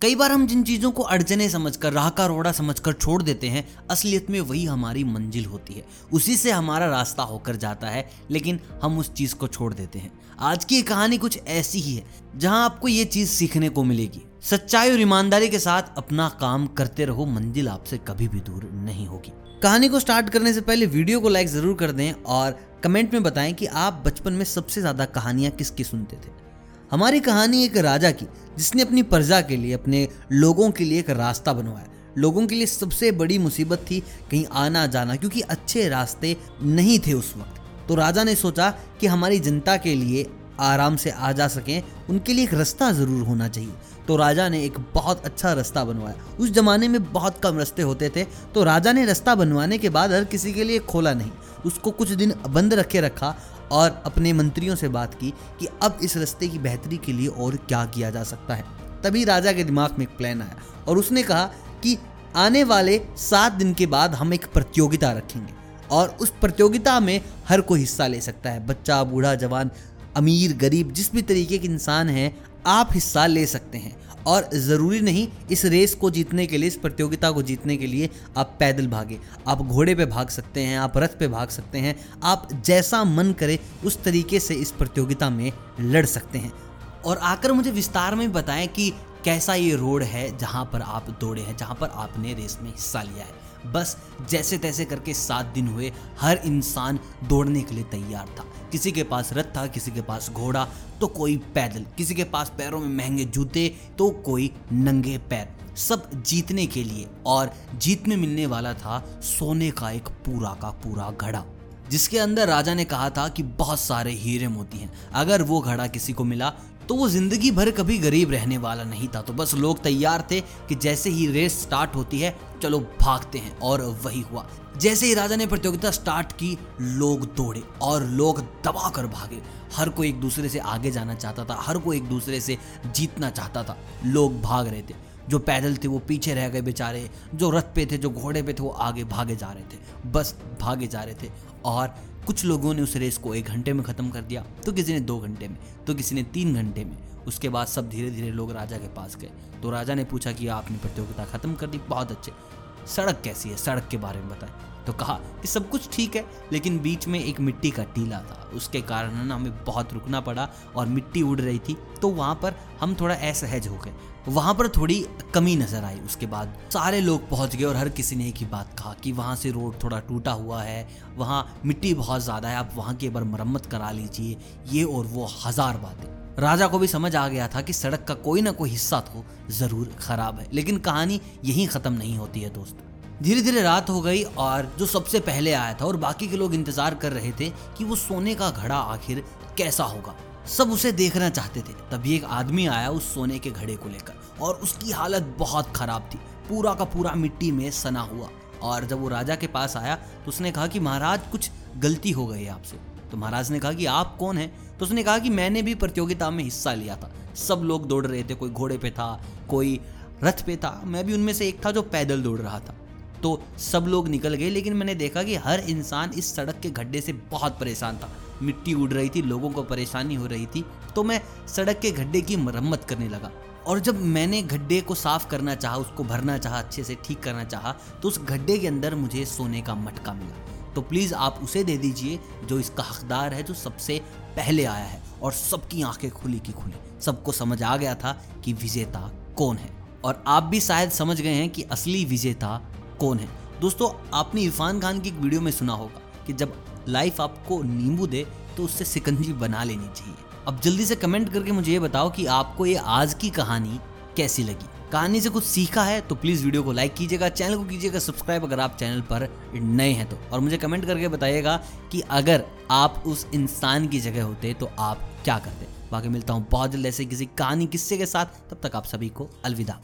कई बार हम जिन चीज़ों को अड़चने समझकर राह का रोड़ा समझकर छोड़ देते हैं, असलियत में वही हमारी मंजिल होती है। उसी से हमारा रास्ता होकर जाता है, लेकिन हम उस चीज़ को छोड़ देते हैं। आज की कहानी कुछ ऐसी ही है, जहाँ आपको ये चीज़ सीखने को मिलेगी। सच्चाई और ईमानदारी के साथ अपना काम करते रहो, मंजिल आपसे कभी भी दूर नहीं होगी। कहानी को स्टार्ट करने से पहले वीडियो को लाइक ज़रूर कर दें और कमेंट में बताएँ कि आप बचपन में सबसे ज़्यादा कहानियाँ किसकी सुनते थे। हमारी कहानी एक राजा की, जिसने अपनी प्रजा के लिए, अपने लोगों के लिए एक रास्ता बनवाया। लोगों के लिए सबसे बड़ी मुसीबत थी कहीं आना जाना, क्योंकि अच्छे रास्ते नहीं थे उस वक्त। तो राजा ने सोचा कि हमारी जनता के लिए आराम से आ जा सकें, उनके लिए एक रास्ता ज़रूर होना चाहिए। तो राजा ने एक बहुत अच्छा रास्ता बनवाया। उस जमाने में बहुत कम रास्ते होते थे तो राजा ने रास्ता बनवाने के बाद हर किसी के लिए खोला नहीं। उसको कुछ दिन बंद रखे रखा और अपने मंत्रियों से बात की कि अब इस रस्ते की बेहतरी के लिए और क्या किया जा सकता है। तभी राजा के दिमाग में एक प्लान आया और उसने कहा कि आने वाले सात दिन के बाद हम एक प्रतियोगिता रखेंगे और उस प्रतियोगिता में हर कोई हिस्सा ले सकता है। बच्चा, बूढ़ा, जवान, अमीर, गरीब, जिस भी तरीके के इंसान हैं आप हिस्सा ले सकते हैं। और ज़रूरी नहीं इस रेस को जीतने के लिए, इस प्रतियोगिता को जीतने के लिए आप पैदल भागे। आप घोड़े पे भाग सकते हैं, आप रथ पे भाग सकते हैं, आप जैसा मन करे उस तरीके से इस प्रतियोगिता में लड़ सकते हैं। और आकर मुझे विस्तार में बताएँ कि कैसा ये रोड है जहाँ पर आप दौड़े हैं, जहाँ पर आपने रेस में हिस्सा लिया है। बस जैसे तैसे करके सात दिन हुए, हर इंसान दौड़ने के लिए तैयार था। किसी के पास रथ था, किसी के पास घोड़ा तो कोई पैदल। किसी के पास पैरों में महँगे जूते तो कोई नंगे पैर। सब जीतने के लिए और जीत में मिलने वाला था सोने का एक पूरा का पूरा घड़ा, जिसके अंदर राजा ने कहा था कि बहुत सारे हीरे मोती हैं। अगर वो घड़ा किसी को मिला तो वो ज़िंदगी भर कभी गरीब रहने वाला नहीं था। तो बस लोग तैयार थे कि जैसे ही रेस स्टार्ट होती है, चलो भागते हैं। और वही हुआ। जैसे ही राजा ने प्रतियोगिता स्टार्ट की, लोग दौड़े और लोग दबा कर भागे। हर कोई एक दूसरे से आगे जाना चाहता था, हर कोई एक दूसरे से जीतना चाहता था। लोग भाग रहे थे। जो पैदल थे, वो पीछे रह गए बेचारे। जो रथ पे थे, जो घोड़े पे थे, वो आगे भागे जा रहे थे। बस भागे जा रहे थे। और कुछ लोगों ने उस रेस को एक घंटे में ख़त्म कर दिया तो किसी ने दो घंटे में तो किसी ने तीन घंटे में। उसके बाद सब धीरे धीरे लोग राजा के पास गए तो राजा ने पूछा कि आपने प्रतियोगिता ख़त्म कर दी? बहुत अच्छे। सड़क कैसी है? सड़क के बारे में बताएँ। तो कहा कि सब कुछ ठीक है, लेकिन बीच में एक मिट्टी का टीला था। उसके कारण ना हमें बहुत रुकना पड़ा और मिट्टी उड़ रही थी। तो वहाँ पर हम थोड़ा असहज हो गए। वहाँ पर थोड़ी कमी नज़र आई। उसके बाद सारे लोग पहुँच गए और हर किसी ने एक ही बात कहा कि वहाँ से रोड थोड़ा टूटा हुआ है। वहाँ मिट्टी बहुत ज़्यादा है। आप वहाँ की एक बार मरम्मत करा लीजिए, ये और वो हज़ार बातें। राजा को भी समझ आ गया था कि सड़क का कोई ना कोई हिस्सा तो ज़रूर खराब है। लेकिन कहानी यहीं खत्म नहीं होती है, दोस्त। धीरे धीरे रात हो गई और जो सबसे पहले आया था और बाकी के लोग इंतज़ार कर रहे थे कि वो सोने का घड़ा आखिर कैसा होगा। सब उसे देखना चाहते थे। तभी एक आदमी आया उस सोने के घड़े को लेकर और उसकी हालत बहुत खराब थी। पूरा का पूरा मिट्टी में सना हुआ और जब वो राजा के पास आया तो उसने कहा कि महाराज, कुछ गलती हो गई आपसे। तो महाराज ने कहा कि आप कौन हैं? तो उसने कहा कि मैंने भी प्रतियोगिता में हिस्सा लिया था। सब लोग दौड़ रहे थे, कोई घोड़े पे था, कोई रथ पे था। मैं भी उनमें से एक था जो पैदल दौड़ रहा था। तो सब लोग निकल गए, लेकिन मैंने देखा कि हर इंसान इस सड़क के गड्ढे से बहुत परेशान था। मिट्टी उड़ रही थी, लोगों को परेशानी हो रही थी तो मैं सड़क के गड्ढे की मरम्मत करने लगा। और जब मैंने गड्ढे को साफ़ करना चाहा, उसको भरना चाहा, अच्छे से ठीक करना चाहा तो उस गड्ढे के अंदर मुझे सोने का मटका मिला। तो प्लीज़ आप उसे दे दीजिए, जो इसका हकदार है, जो सबसे पहले आया है, और सबकी आँखें खुली की खुली। सबको समझ आ गया था कि विजेता कौन है। और आप भी शायद समझ गए हैं कि असली विजेता कौन है? दोस्तों, आपने इरफान खान की एक वीडियो में सुना होगा कि जब लाइफ आपको नींबू दे तो उससे सिकंजी बना लेनी चाहिए। अब जल्दी से कमेंट करके मुझे ये बताओ कि आपको ये आज की कहानी कैसी लगी? कहानी से कुछ सीखा है तो प्लीज़ वीडियो को लाइक कीजिएगा, चैनल को कीजिएगा, सब्सक्राइब अगर आप चैनल पर नए हैं तो। और मुझे कमेंट करके बताइएगा कि अगर आप उस इंसान की जगह होते तो आप क्या करते? बाकी मिलता हूँ बहुत जल्द ऐसे किसी कहानी किस्से के साथ, तब तक आप सभी को अलविदा।